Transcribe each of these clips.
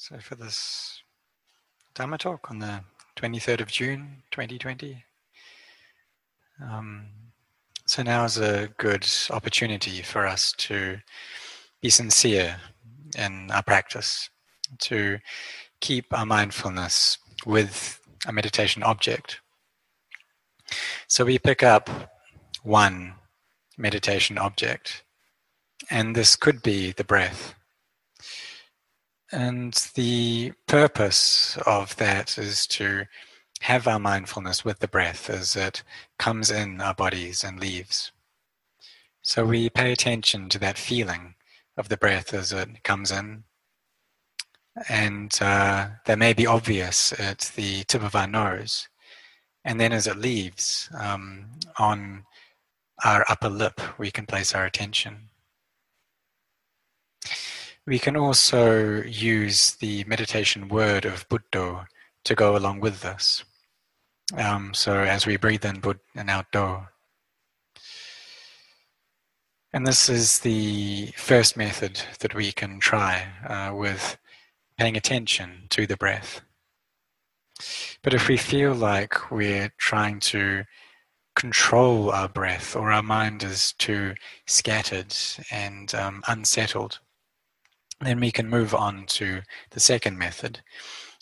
So for this Dhamma talk on the 23rd of June 2020, um, so now is a good opportunity for us to be sincere in our practice, to keep our mindfulness with a meditation object. So we pick up one meditation object, and this could be the breath. And the purpose of that is to have our mindfulness with the breath as it comes in our bodies and leaves. So we pay attention to that feeling of the breath as it comes in. And uh, that may be obvious at the tip of our nose. And then as it leaves um, on our upper lip, we can place our attention. We can also use the meditation word of Buddha to go along with this. Um, so as we breathe in Bud and out Do. And this is the first method that we can try uh, with paying attention to the breath. But if we feel like we're trying to control our breath or our mind is too scattered and um, unsettled, then we can move on to the second method,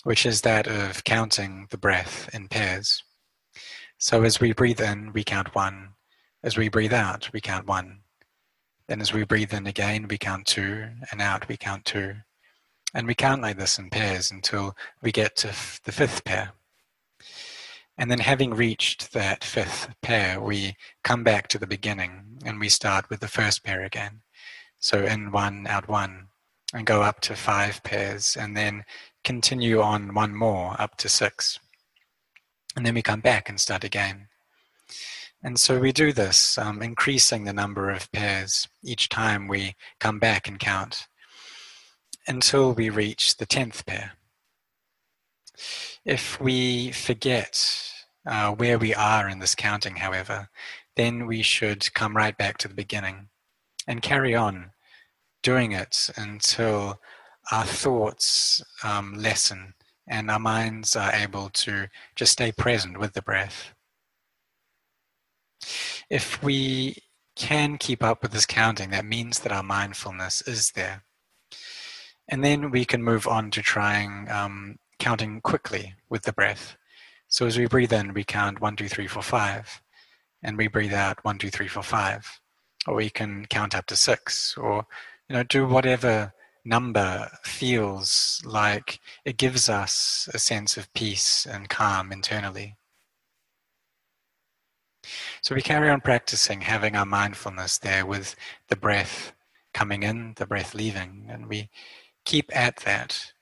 which is that of counting the breath in pairs. So as we breathe in, we count one. As we breathe out, we count one. Then as we breathe in again, we count two, and out we count two. And we count like this in pairs until we get to f- the fifth pair. And then having reached that fifth pair, we come back to the beginning and we start with the first pair again. So in one, out one, and go up to five pairs and then continue on one more up to six. And then we come back and start again. And so we do this, um, increasing the number of pairs each time we come back and count until we reach the tenth pair. If we forget uh, where we are in this counting, however, then we should come right back to the beginning and carry on doing it until our thoughts um, lessen and our minds are able to just stay present with the breath. If we can keep up with this counting, that means that our mindfulness is there. And then we can move on to trying um, counting quickly with the breath. So as we breathe in, we count one, two, three, four, five, and we breathe out one, two, three, four, five. Or we can count up to six, or you know, do whatever number feels like it gives us a sense of peace and calm internally. So we carry on practicing having our mindfulness there with the breath coming in, the breath leaving, and we keep at that.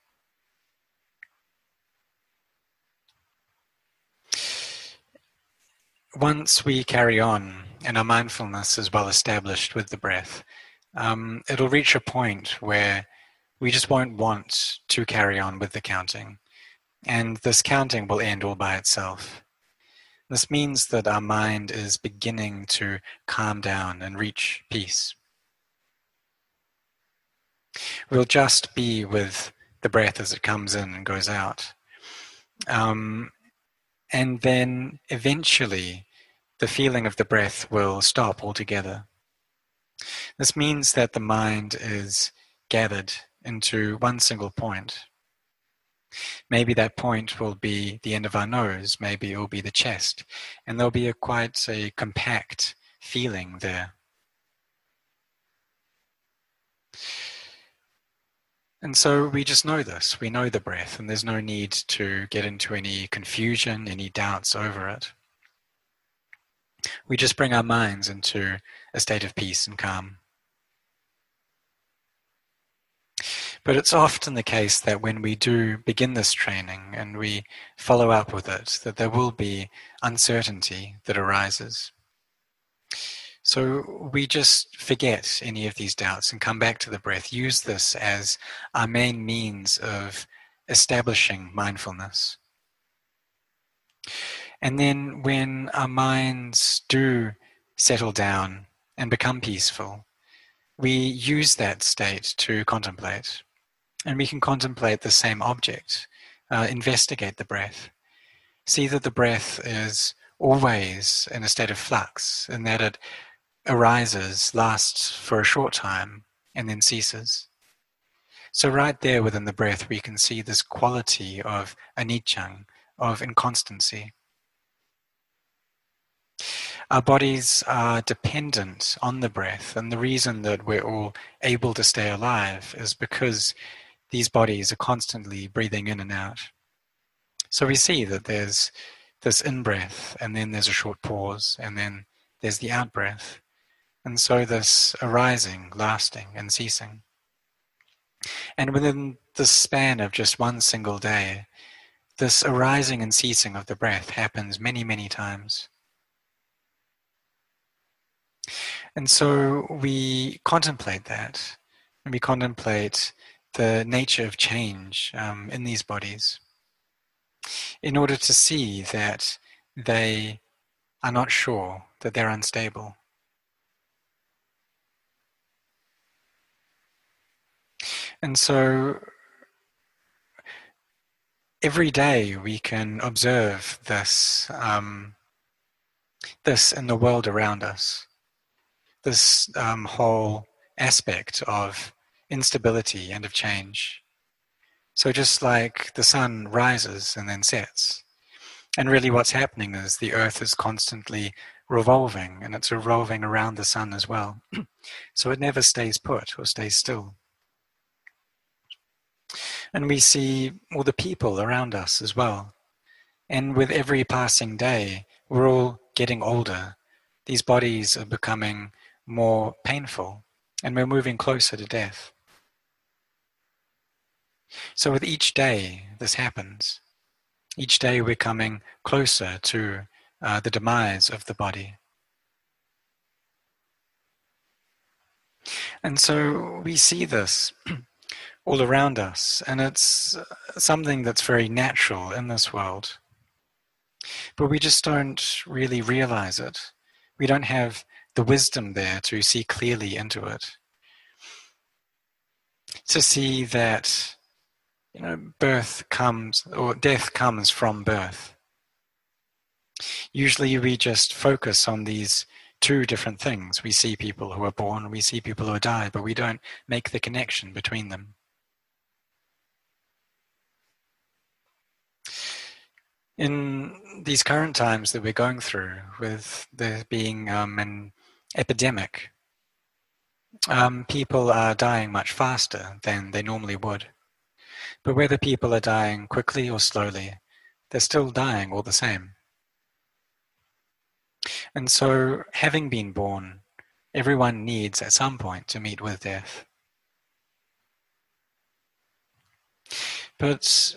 Once we carry on and our mindfulness is well established with the breath, um, it'll reach a point where we just won't want to carry on with the counting. And this counting will end all by itself. This means that our mind is beginning to calm down and reach peace. We'll just be with the breath as it comes in and goes out. Um, and then eventually, the feeling of the breath will stop altogether. This means that the mind is gathered into one single point. Maybe that point will be the end of our nose, maybe it will be the chest, and there'll be a quite a compact feeling there. And so we just know this. We know the breath, and there's no need to get into any confusion, any doubts over it. We just bring our minds into a state of peace and calm. But it's often the case that when we do begin this training and we follow up with it, that there will be uncertainty that arises. So we just forget any of these doubts and come back to the breath. Use this as our main means of establishing mindfulness. And then when our minds do settle down and become peaceful, we use that state to contemplate. And we can contemplate the same object, uh, investigate the breath, see that the breath is always in a state of flux, and that it arises, lasts for a short time, and then ceases. So, right there within the breath, we can see this quality of anichang, of inconstancy. Our bodies are dependent on the breath, and the reason that we're all able to stay alive is because these bodies are constantly breathing in and out. So we see that there's this in breath, and then there's a short pause, and then there's the out breath. And so this arising, lasting, and ceasing. And within the span of just one single day, this arising and ceasing of the breath happens many, many times. And so we contemplate that, and we contemplate the nature of change um, in these bodies in order to see that they are not sure, that they're unstable. And so every day we can observe this, um, this in the world around us, this um, whole aspect of instability and of change. So just like the sun rises and then sets, and really what's happening is the earth is constantly revolving and it's revolving around the sun as well. so it never stays put or stays still. And we see all the people around us as well. And with every passing day, we're all getting older. These bodies are becoming more painful, and we're moving closer to death. So, with each day, this happens. Each day, we're coming closer to uh, the demise of the body. And so we see this all around us, and it's uh, something that's very natural in this world. But we just don't really realize it. We don't have the wisdom there to see clearly into it. To see that you know, birth comes, or death comes from birth. Usually we just focus on these two different things. We see people who are born, we see people who die, but we don't make the connection between them. In these current times that we're going through, with there being um, an epidemic, um, people are dying much faster than they normally would. But whether people are dying quickly or slowly, they're still dying all the same. And so, having been born, everyone needs at some point to meet with death. But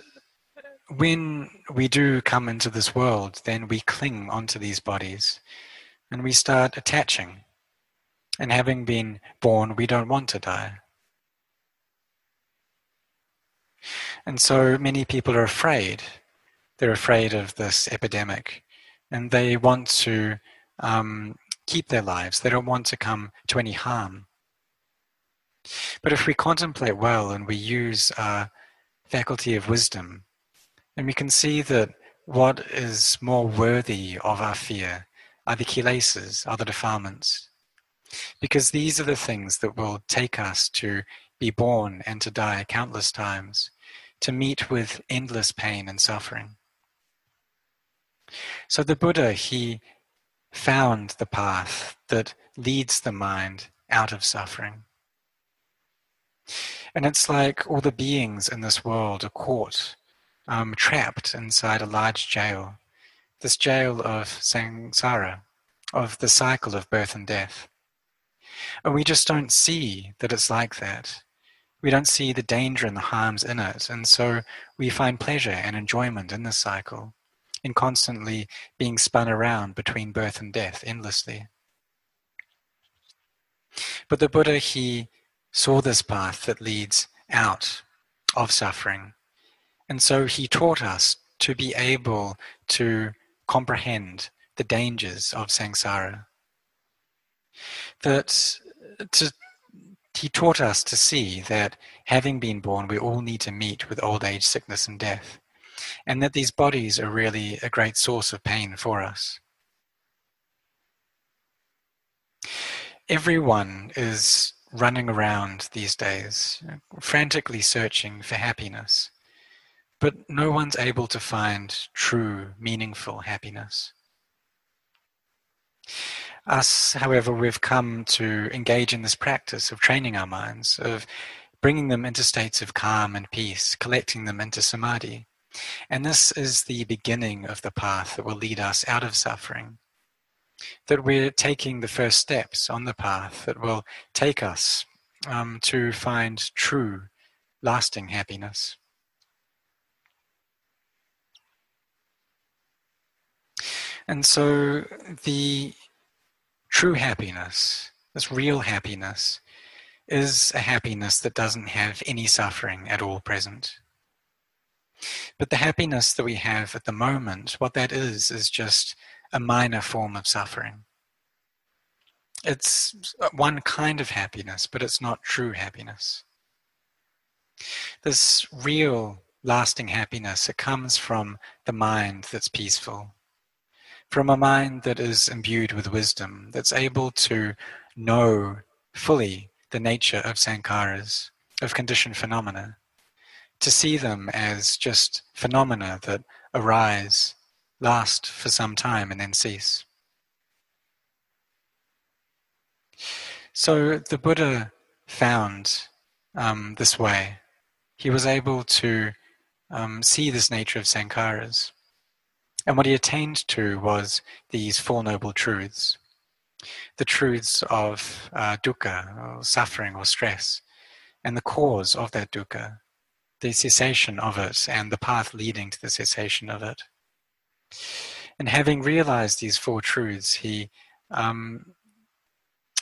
when we do come into this world, then we cling onto these bodies and we start attaching. And having been born, we don't want to die. And so many people are afraid. They're afraid of this epidemic and they want to um, keep their lives. They don't want to come to any harm. But if we contemplate well and we use our faculty of wisdom, then we can see that what is more worthy of our fear are the kilesas, are the defilements. Because these are the things that will take us to be born and to die countless times, to meet with endless pain and suffering. So the Buddha, he found the path that leads the mind out of suffering. And it's like all the beings in this world are caught, um, trapped inside a large jail, this jail of samsara, of the cycle of birth and death. And we just don't see that it's like that we don't see the danger and the harms in it. And so we find pleasure and enjoyment in this cycle, in constantly being spun around between birth and death endlessly. But the Buddha, he saw this path that leads out of suffering. And so he taught us to be able to comprehend the dangers of samsara. That uh, to he taught us to see that having been born, we all need to meet with old age, sickness, and death, and that these bodies are really a great source of pain for us. Everyone is running around these days, frantically searching for happiness, but no one's able to find true, meaningful happiness. Us, however, we've come to engage in this practice of training our minds, of bringing them into states of calm and peace, collecting them into samadhi. And this is the beginning of the path that will lead us out of suffering. That we're taking the first steps on the path that will take us um, to find true, lasting happiness. And so the True happiness, this real happiness, is a happiness that doesn't have any suffering at all present. But the happiness that we have at the moment, what that is, is just a minor form of suffering. It's one kind of happiness, but it's not true happiness. This real, lasting happiness, it comes from the mind that's peaceful, from a mind that is imbued with wisdom, that's able to know fully the nature of sankharas, of conditioned phenomena, to see them as just phenomena that arise, last for some time, and then cease. So the Buddha found um, this way. He was able to um, see this nature of sankharas. And what he attained to was these Four Noble Truths the truths of uh, dukkha, or suffering or stress, and the cause of that dukkha, the cessation of it, and the path leading to the cessation of it. And having realized these four truths, he um,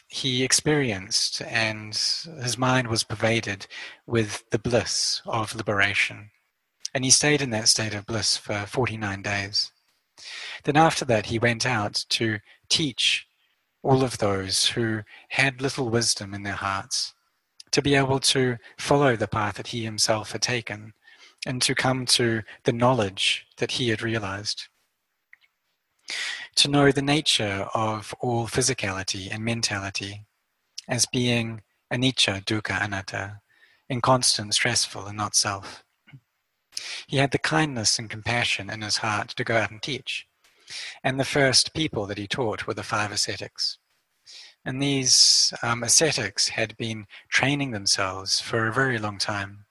he experienced, and his mind was pervaded with the bliss of liberation. And he stayed in that state of bliss for 49 days. Then after that, he went out to teach all of those who had little wisdom in their hearts to be able to follow the path that he himself had taken and to come to the knowledge that he had realized. To know the nature of all physicality and mentality as being anicca, dukkha, anatta, inconstant, stressful, and not self. He had the kindness and compassion in his heart to go out and teach. And the first people that he taught were the five ascetics. And these um, ascetics had been training themselves for a very long time.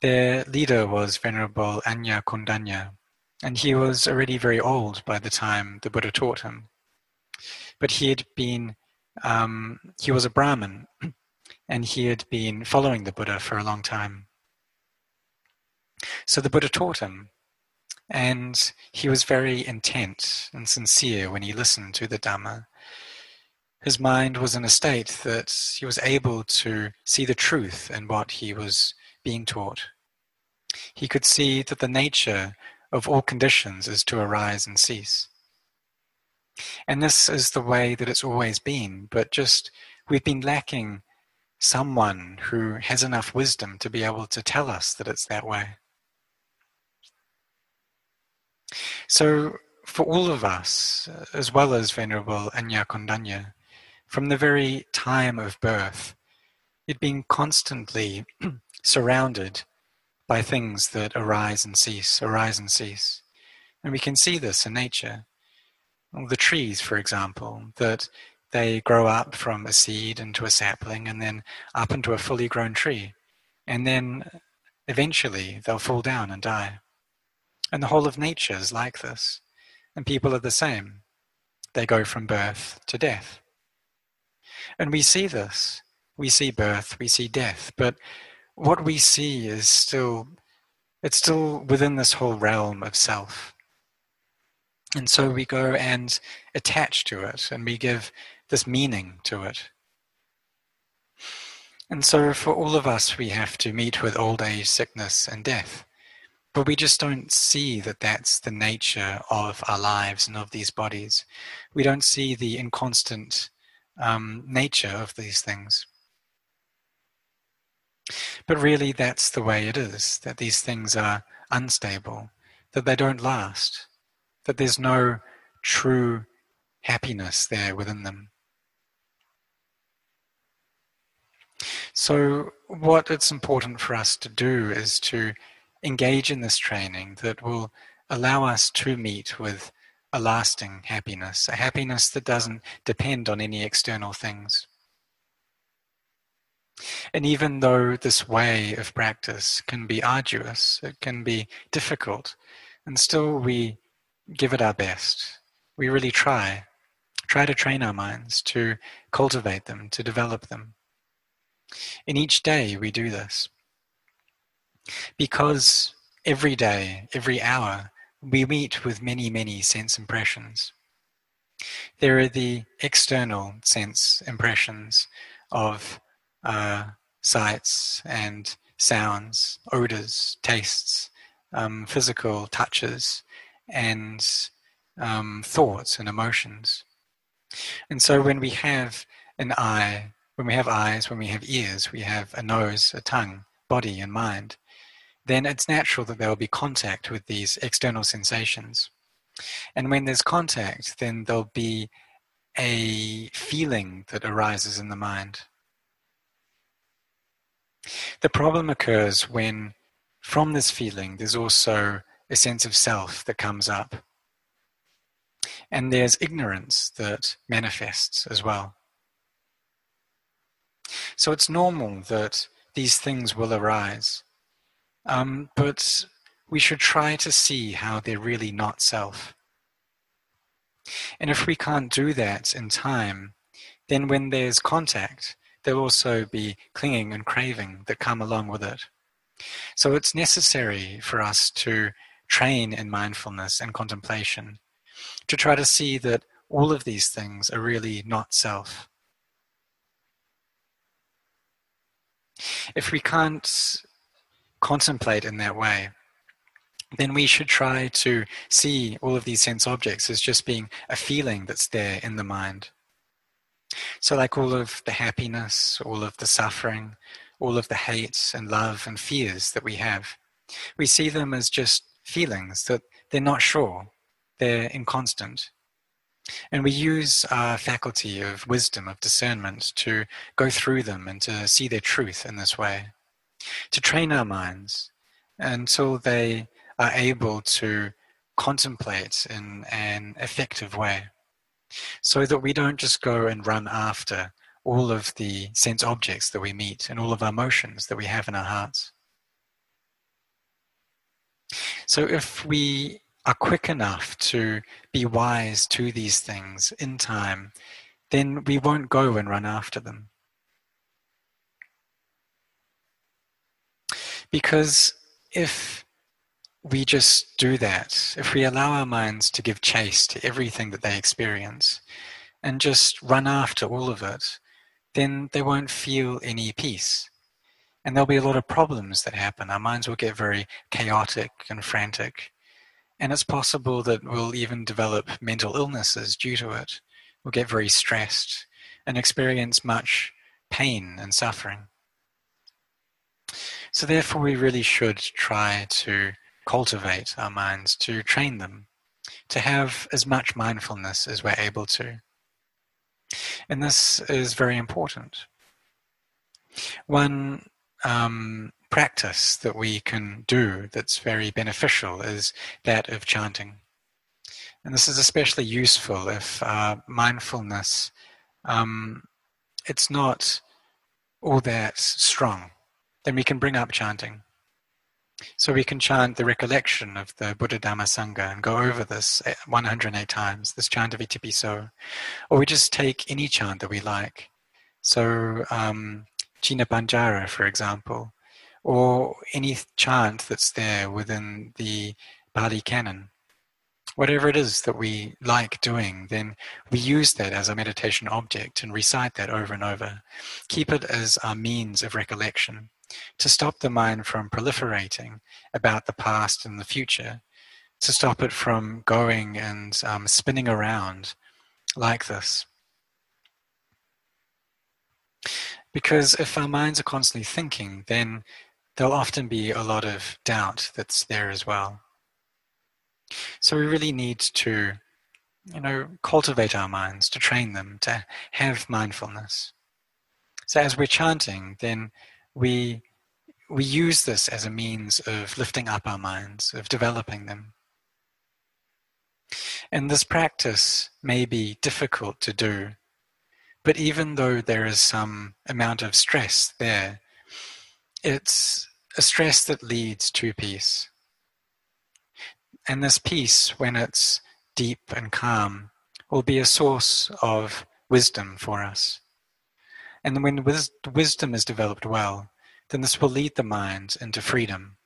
Their leader was Venerable Anya Kondanya, and he was already very old by the time the Buddha taught him. But he had been, um, he was a Brahmin, and he had been following the Buddha for a long time. So the Buddha taught him, and he was very intent and sincere when he listened to the Dhamma. His mind was in a state that he was able to see the truth in what he was being taught. He could see that the nature of all conditions is to arise and cease. And this is the way that it's always been, but just we've been lacking someone who has enough wisdom to be able to tell us that it's that way. So, for all of us, uh, as well as Venerable Anya Kondanya, from the very time of birth, you'd been constantly surrounded by things that arise and cease, arise and cease. And we can see this in nature. The trees, for example, that they grow up from a seed into a sapling and then up into a fully grown tree. And then eventually they'll fall down and die. And the whole of nature is like this. And people are the same. They go from birth to death. And we see this. We see birth, we see death. But what we see is still, it's still within this whole realm of self. And so we go and attach to it and we give this meaning to it. And so for all of us, we have to meet with old age, sickness, and death. But we just don't see that that's the nature of our lives and of these bodies. We don't see the inconstant um, nature of these things. But really, that's the way it is that these things are unstable, that they don't last, that there's no true happiness there within them. So, what it's important for us to do is to engage in this training that will allow us to meet with a lasting happiness, a happiness that doesn't depend on any external things. And even though this way of practice can be arduous, it can be difficult, and still we give it our best. We really try, try to train our minds, to cultivate them, to develop them. In each day, we do this. Because every day, every hour, we meet with many, many sense impressions. There are the external sense impressions of uh, sights and sounds, odors, tastes, um, physical touches, and um, thoughts and emotions. And so when we have an eye when we have eyes, when we have ears, we have a nose, a tongue, body, and mind, then it's natural that there will be contact with these external sensations. And when there's contact, then there'll be a feeling that arises in the mind. The problem occurs when, from this feeling, there's also a sense of self that comes up. And there's ignorance that manifests as well. So it's normal that these things will arise. Um, but we should try to see how they're really not self. And if we can't do that in time, then when there's contact, there'll also be clinging and craving that come along with it. So it's necessary for us to train in mindfulness and contemplation to try to see that all of these things are really not self. If we can't contemplate in that way, then we should try to see all of these sense objects as just being a feeling that's there in the mind. So, like all of the happiness, all of the suffering, all of the hate and love and fears that we have, we see them as just feelings that they're not sure, they're inconstant. And we use our faculty of wisdom, of discernment, to go through them and to see their truth in this way, to train our minds until they are able to contemplate in an effective way, so that we don't just go and run after all of the sense objects that we meet and all of our emotions that we have in our hearts. So if we are quick enough to be wise to these things in time, then we won't go and run after them. Because if we just do that, if we allow our minds to give chase to everything that they experience and just run after all of it, then they won't feel any peace. And there'll be a lot of problems that happen. Our minds will get very chaotic and frantic. And it's possible that we'll even develop mental illnesses due to it. We'll get very stressed and experience much pain and suffering. So, therefore, we really should try to cultivate our minds, to train them, to have as much mindfulness as we're able to. And this is very important. One um, practice that we can do that's very beneficial is that of chanting. And this is especially useful if uh, mindfulness, um, it's not all that strong. Then we can bring up chanting. So we can chant the recollection of the Buddha Dhamma Sangha and go over this 108 times, this chant of Itipiso. Or we just take any chant that we like. So um, China for example, or any chant that's there within the Pali canon. Whatever it is that we like doing, then we use that as a meditation object and recite that over and over. Keep it as our means of recollection to stop the mind from proliferating about the past and the future, to stop it from going and um, spinning around like this. Because if our minds are constantly thinking, then there'll often be a lot of doubt that's there as well. So we really need to, you know, cultivate our minds, to train them, to have mindfulness. So as we're chanting, then we we use this as a means of lifting up our minds, of developing them. And this practice may be difficult to do, but even though there is some amount of stress there, it's a stress that leads to peace. And this peace, when it's deep and calm, will be a source of wisdom for us. And when wisdom is developed well, then this will lead the mind into freedom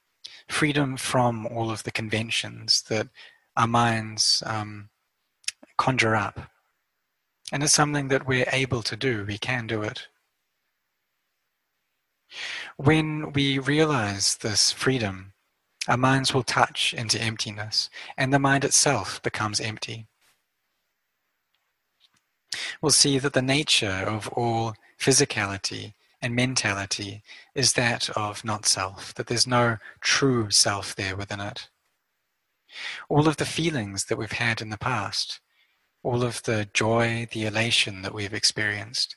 freedom from all of the conventions that our minds um, conjure up. And it's something that we're able to do, we can do it. When we realize this freedom, our minds will touch into emptiness, and the mind itself becomes empty. We'll see that the nature of all physicality and mentality is that of not self, that there's no true self there within it. All of the feelings that we've had in the past, all of the joy, the elation that we've experienced,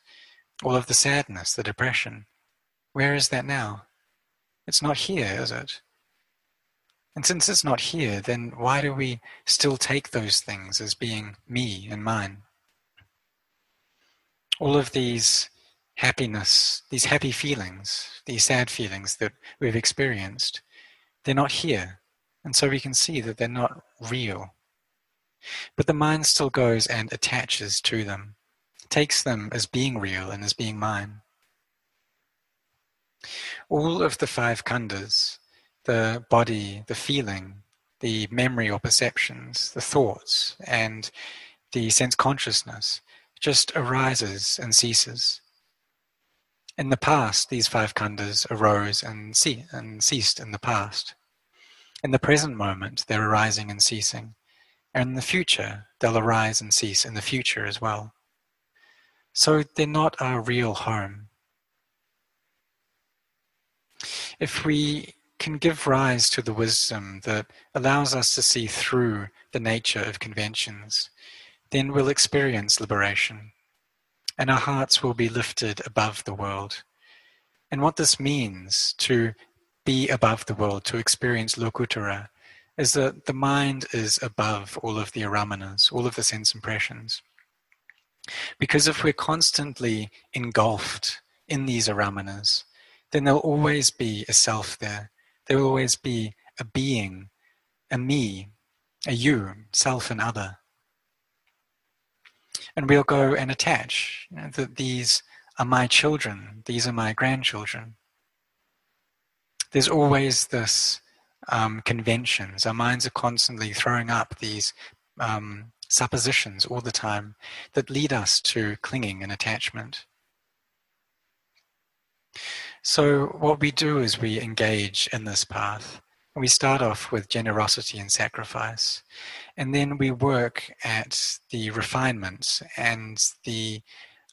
all of the sadness, the depression, where is that now? It's not here, is it? And since it's not here, then why do we still take those things as being me and mine? All of these happiness, these happy feelings, these sad feelings that we've experienced, they're not here. And so we can see that they're not real. But the mind still goes and attaches to them, takes them as being real and as being mine. All of the five khandhas, the body, the feeling, the memory or perceptions, the thoughts, and the sense consciousness just arises and ceases. In the past, these five khandhas arose and, ce- and ceased in the past. In the present moment, they're arising and ceasing. And in the future, they'll arise and cease in the future as well. So they're not our real home. If we can give rise to the wisdom that allows us to see through the nature of conventions, then we'll experience liberation and our hearts will be lifted above the world. And what this means to be above the world, to experience Lokuttara, is that the mind is above all of the aramanas, all of the sense impressions. Because if we're constantly engulfed in these aramanas, then there'll always be a self there. There will always be a being, a me, a you, self and other and we'll go and attach you know, that these are my children, these are my grandchildren. There's always this um, conventions. Our minds are constantly throwing up these um, suppositions all the time that lead us to clinging and attachment. So, what we do is we engage in this path. We start off with generosity and sacrifice. And then we work at the refinements and the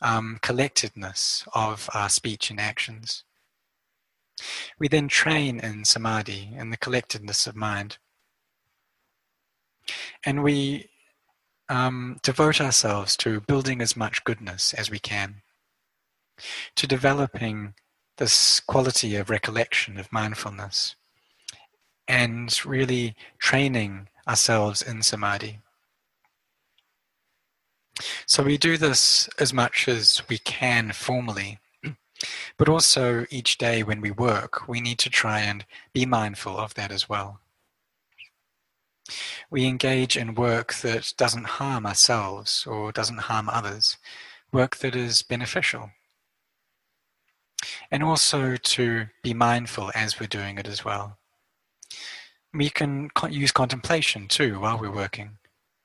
um, collectedness of our speech and actions. We then train in samadhi and the collectedness of mind. And we um, devote ourselves to building as much goodness as we can, to developing this quality of recollection, of mindfulness, and really training ourselves in samadhi. So we do this as much as we can formally, but also each day when we work, we need to try and be mindful of that as well. We engage in work that doesn't harm ourselves or doesn't harm others, work that is beneficial. And also to be mindful as we're doing it as well we can use contemplation too while we're working.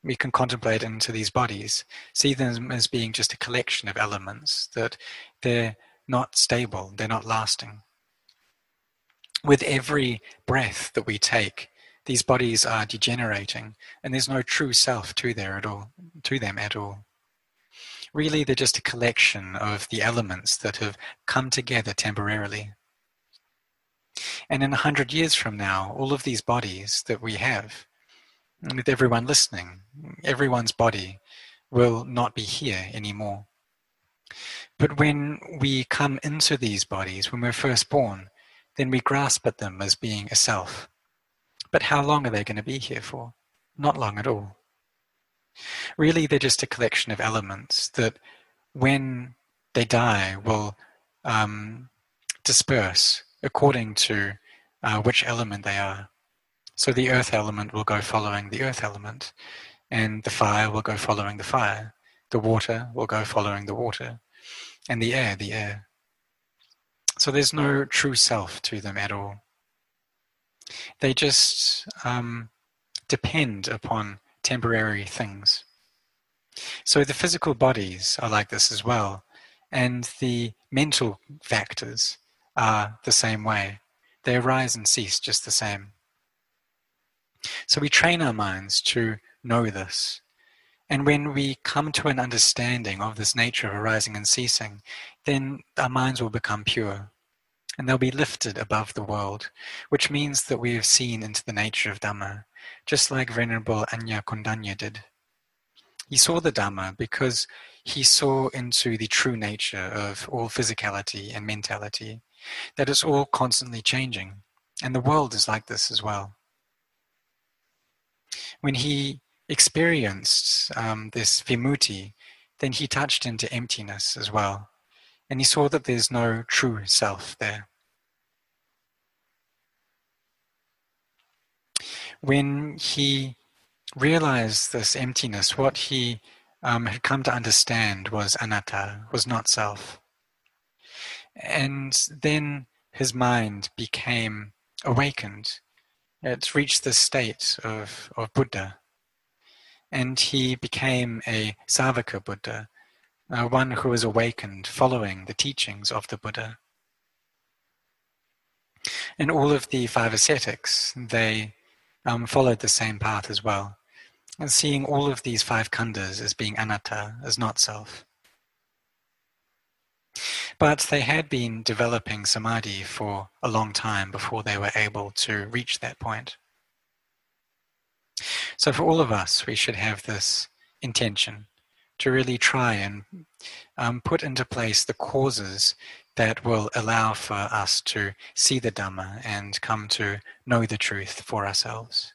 We can contemplate into these bodies, see them as being just a collection of elements, that they're not stable, they're not lasting. With every breath that we take, these bodies are degenerating, and there's no true self to there at all, to them at all. Really, they're just a collection of the elements that have come together temporarily. And in a hundred years from now, all of these bodies that we have, with everyone listening, everyone's body will not be here anymore. But when we come into these bodies, when we're first born, then we grasp at them as being a self. But how long are they going to be here for? Not long at all. Really, they're just a collection of elements that, when they die, will um, disperse according to uh, which element they are. So the earth element will go following the earth element, and the fire will go following the fire. The water will go following the water, and the air, the air. So there's no true self to them at all. They just um, depend upon temporary things. So the physical bodies are like this as well, and the mental factors are the same way. They arise and cease just the same. So we train our minds to know this. And when we come to an understanding of this nature of arising and ceasing, then our minds will become pure and they'll be lifted above the world, which means that we have seen into the nature of Dhamma, just like Venerable Anya Kondanya did. He saw the Dhamma because he saw into the true nature of all physicality and mentality, that it's all constantly changing, and the world is like this as well. When he experienced um, this vimutti, then he touched into emptiness as well, and he saw that there's no true self there. When he realized this emptiness, what he um, had come to understand was anatta, was not self. And then his mind became awakened. It reached the state of, of Buddha. And he became a Savaka Buddha, uh, one who was awakened following the teachings of the Buddha. And all of the five ascetics, they um, followed the same path as well, and seeing all of these five khandhas as being anatta, as not self. But they had been developing samadhi for a long time before they were able to reach that point. So, for all of us, we should have this intention to really try and um, put into place the causes that will allow for us to see the Dhamma and come to know the truth for ourselves.